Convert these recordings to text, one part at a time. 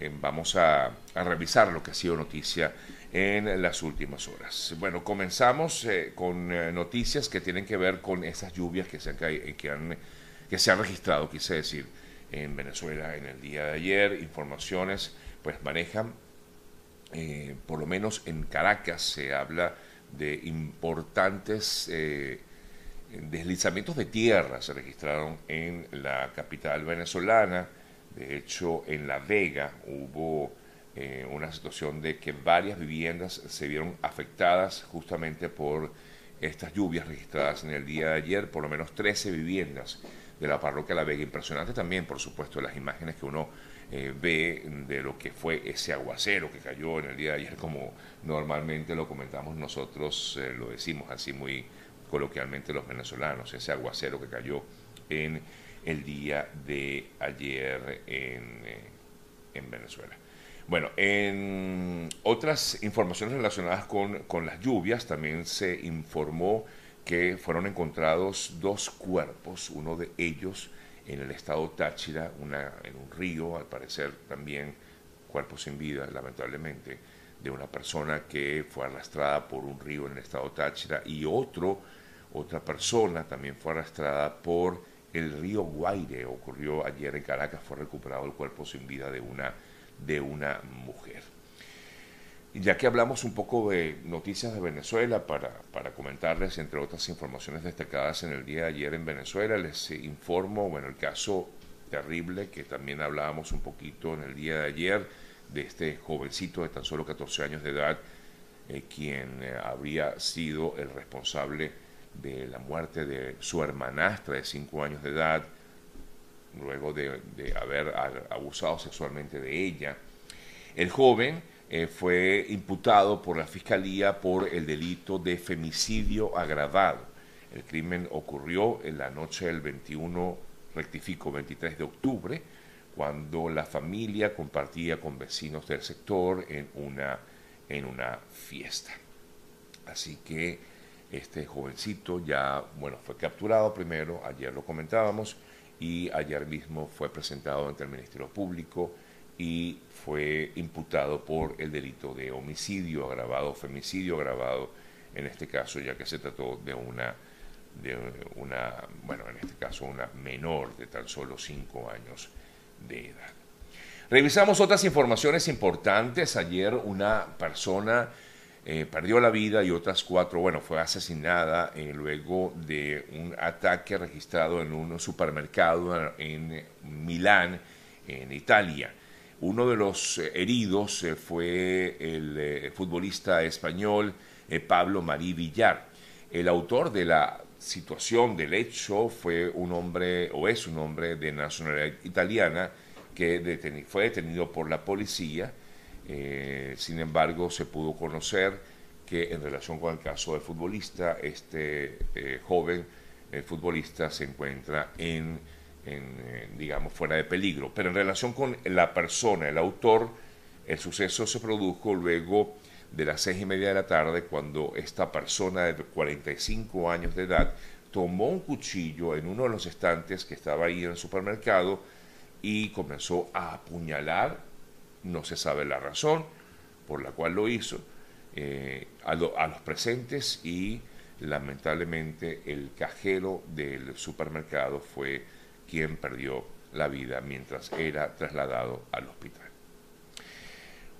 eh, vamos a, revisar lo que ha sido noticia en las últimas horas. Bueno, comenzamos eh, con noticias que tienen que ver con esas lluvias que se han, que han, que se han registrado, quise decir, en Venezuela en el día de ayer. Informaciones pues manejan, por lo menos en Caracas se habla de importantes deslizamientos de tierra se registraron en la capital venezolana. De hecho, en La Vega hubo eh, una situación de que varias viviendas se vieron afectadas justamente por estas lluvias registradas en el día de ayer, por lo menos 13 viviendas de la parroquia La Vega. Impresionante también, por supuesto, las imágenes que uno eh, ve de lo que fue ese aguacero que cayó en el día de ayer, como normalmente lo comentamos nosotros, eh, lo decimos así muy coloquialmente los venezolanos, ese aguacero que cayó en el día de ayer en, eh, en Venezuela. Bueno, en otras informaciones relacionadas con, con, las lluvias, también se informó que fueron encontrados dos cuerpos, uno de ellos en el estado Táchira, una, en un río, al parecer también cuerpo sin vida, lamentablemente, de una persona que fue arrastrada por un río en el estado Táchira y otro otra persona también fue arrastrada por el río Guaire. Ocurrió ayer en Caracas, fue recuperado el cuerpo sin vida de una, de una mujer. Ya que hablamos un poco de noticias de Venezuela, para, para, comentarles, entre otras informaciones destacadas en el día de ayer en Venezuela, les informo, bueno, el caso terrible que también hablábamos un poquito en el día de ayer, de este jovencito de tan solo 14 años de edad, eh, quien eh, habría sido el responsable de la muerte de su hermanastra de 5 años de edad, luego de, haber abusado sexualmente de ella. El joven eh, fue imputado por la Fiscalía por el delito de femicidio agravado. El crimen ocurrió en la noche del 21, rectifico, 23 de octubre, cuando la familia compartía con vecinos del sector en una, en una fiesta. Así que este jovencito ya, bueno, fue capturado primero, ayer lo comentábamos, y ayer mismo fue presentado ante el Ministerio Público y fue imputado por el delito de homicidio agravado, femicidio agravado, en este caso, ya que se trató de una, de una, bueno, en este caso una menor de tan solo cinco años de edad. Revisamos otras informaciones importantes. Ayer una persona eh, perdió la vida y otras cuatro, bueno, fue asesinada eh, luego de un ataque registrado en un supermercado en Milán, en Italia. Uno de los eh, heridos fue el futbolista español Pablo Marí Villar. El autor de la situación del hecho fue un hombre, o es un hombre de nacionalidad italiana, que fue detenido por la policía eh, sin embargo, se pudo conocer que en relación con el caso del futbolista, este eh, joven eh, futbolista se encuentra en, digamos, fuera de peligro. Pero en relación con la persona, el autor, el suceso se produjo luego de las seis y media de la tarde, cuando esta persona de 45 años de edad tomó un cuchillo en uno de los estantes que estaba ahí en el supermercado y comenzó a apuñalar no se sabe la razón por la cual lo hizo, eh, a, los presentes y lamentablemente el cajero del supermercado fue quien perdió la vida mientras era trasladado al hospital.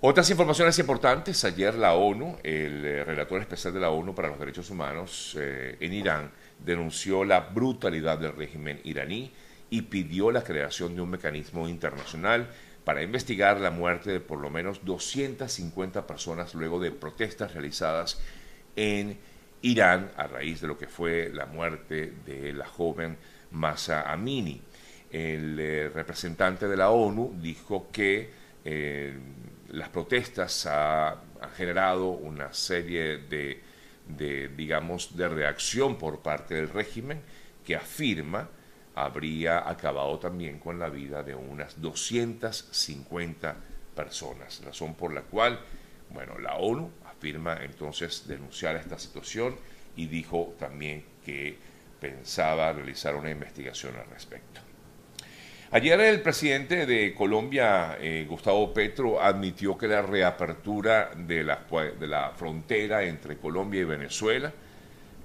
Otras informaciones importantes, ayer la ONU, el eh, relator especial de la ONU para los Derechos Humanos eh, en Irán, denunció la brutalidad del régimen iraní y pidió la creación de un mecanismo internacional para investigar la muerte de por lo menos 250 personas luego de protestas realizadas en Irán a raíz de lo que fue la muerte de la joven Masa Amini. El eh, representante de la ONU dijo que eh, las protestas han generado una serie de, de, digamos, de reacción por parte del régimen que afirma habría acabado también con la vida de unas 250 personas, razón por la cual, bueno, la ONU afirma entonces denunciar esta situación y dijo también que pensaba realizar una investigación al respecto. Ayer el presidente de Colombia, eh, Gustavo Petro, admitió que la reapertura de la, de la frontera entre Colombia y Venezuela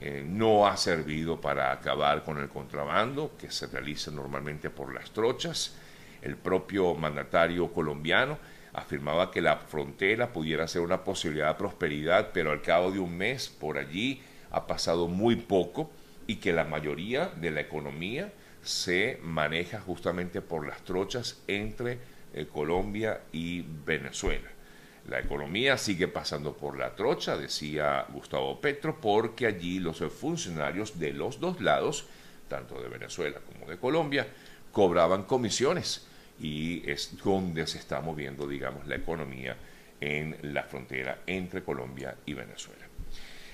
eh, no ha servido para acabar con el contrabando que se realiza normalmente por las trochas. El propio mandatario colombiano afirmaba que la frontera pudiera ser una posibilidad de prosperidad, pero al cabo de un mes por allí ha pasado muy poco y que la mayoría de la economía se maneja justamente por las trochas entre eh, Colombia y Venezuela. La economía sigue pasando por la trocha, decía Gustavo Petro, porque allí los funcionarios de los dos lados, tanto de Venezuela como de Colombia, cobraban comisiones y es donde se está moviendo, digamos, la economía en la frontera entre Colombia y Venezuela.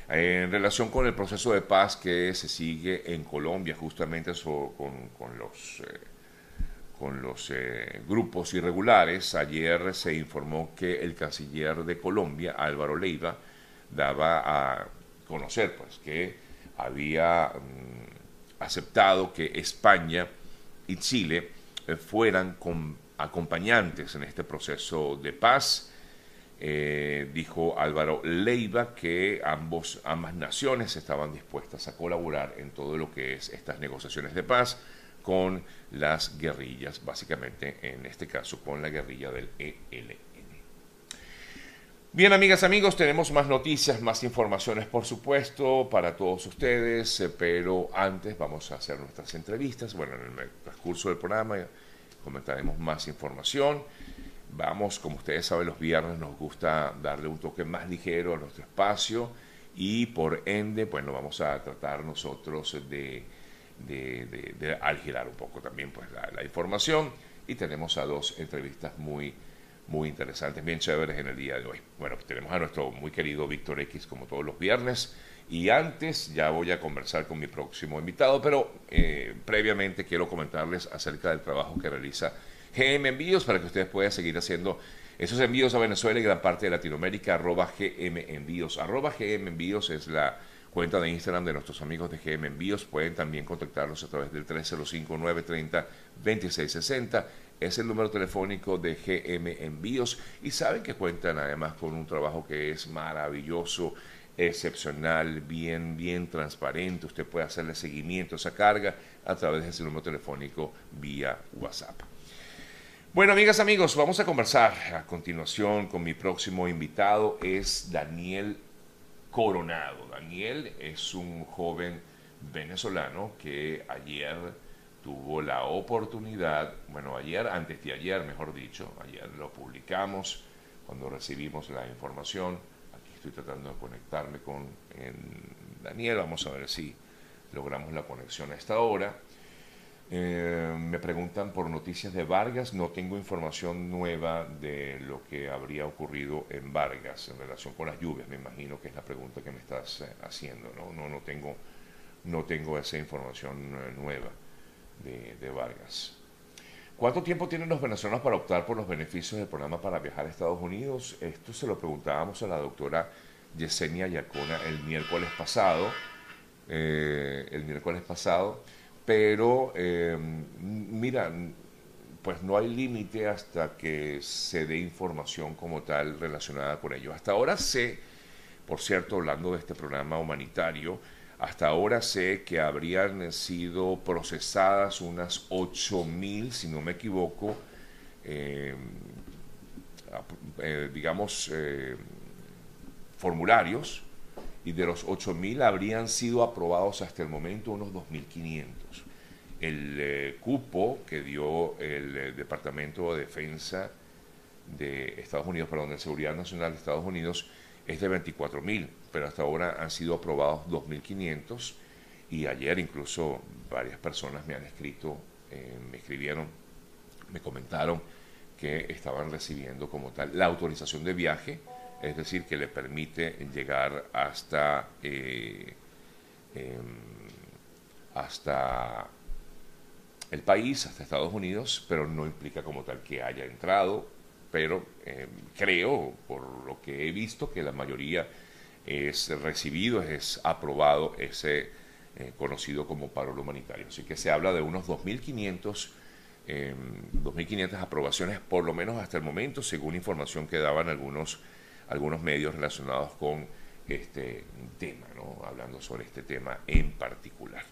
En relación con el proceso de paz que se sigue en Colombia, justamente con, los, eh, con los eh, grupos irregulares, ayer se informó que el canciller de Colombia, Álvaro Leiva, daba a conocer pues, que había mm, aceptado que España y Chile eh, fueran acompañantes en este proceso de paz. Eh, dijo Álvaro Leiva que ambos, ambas naciones estaban dispuestas a colaborar en todo lo que es estas negociaciones de paz con las guerrillas, básicamente en este caso con la guerrilla del ELN. Bien, amigas, amigos, tenemos más noticias, más informaciones, por supuesto, para todos ustedes, eh, pero antes vamos a hacer nuestras entrevistas. Bueno, en el transcurso del programa comentaremos más información. Vamos, como ustedes saben, los viernes nos gusta darle un toque más ligero a nuestro espacio y por ende, bueno, vamos a tratar nosotros de, de, de, algirar un poco también pues, la, información y tenemos a dos entrevistas muy, muy interesantes, bien chéveres en el día de hoy. Bueno, tenemos a nuestro muy querido Víctor X como todos los viernes y antes ya voy a conversar con mi próximo invitado, pero eh, previamente quiero comentarles acerca del trabajo que realiza GM Envíos para que ustedes puedan seguir haciendo esos envíos a Venezuela y gran parte de Latinoamérica, arroba GM Envíos. Arroba GM Envíos es la cuenta de Instagram de nuestros amigos de GM Envíos. Pueden también contactarlos a través del 305-930-2660. Es el número telefónico de GM Envíos y saben que cuentan además con un trabajo que es maravilloso, excepcional, bien, bien transparente. Usted puede hacerle seguimiento a esa carga a través de ese número telefónico vía WhatsApp. Bueno, amigas, amigos, vamos a conversar a continuación con mi próximo invitado. Es Daniel Coronado. Daniel es un joven venezolano que ayer tuvo la oportunidad, bueno, ayer, antes de ayer, mejor dicho, ayer lo publicamos cuando recibimos la información. Aquí estoy tratando de conectarme con Daniel, vamos a ver si logramos la conexión a esta hora. Eh, me preguntan por noticias de Vargas. No tengo información nueva de lo que habría ocurrido en Vargas en relación con las lluvias. Me imagino que es la pregunta que me estás eh, haciendo. No, no, no, tengo, no tengo esa información eh, nueva de, Vargas. ¿Cuánto tiempo tienen los venezolanos para optar por los beneficios del programa para viajar a Estados Unidos? Esto se lo preguntábamos a la doctora Yesenia Yacona el miércoles pasado. el miércoles pasado pero eh, mira, pues no hay límite hasta que se dé información como tal relacionada con ello. Hasta ahora sé, por cierto, hablando de este programa humanitario, hasta ahora sé que habrían sido procesadas unas 8.000, si no me equivoco, eh, eh, digamos, formularios y de los 8.000 habrían sido aprobados hasta el momento unos 2.500. El eh, cupo que dio el eh, Departamento de Defensa de Estados Unidos, perdón, de Seguridad Nacional de Estados Unidos es de 24.000, pero hasta ahora han sido aprobados 2.500 y ayer incluso varias personas me han escrito, eh, me escribieron, me comentaron que estaban recibiendo como tal la autorización de viaje es decir, que le permite llegar hasta, eh, em, hasta el país, hasta Estados Unidos, pero no implica como tal que haya entrado, pero em, creo, por lo que he visto, que la mayoría es recibido, es aprobado ese eh, conocido como paro humanitario. Así que se habla de unos 2.500 2.500 aprobaciones, por lo menos hasta el momento, según información que daban algunos, algunos medios relacionados con este tema, ¿no? hablando sobre este tema en particular.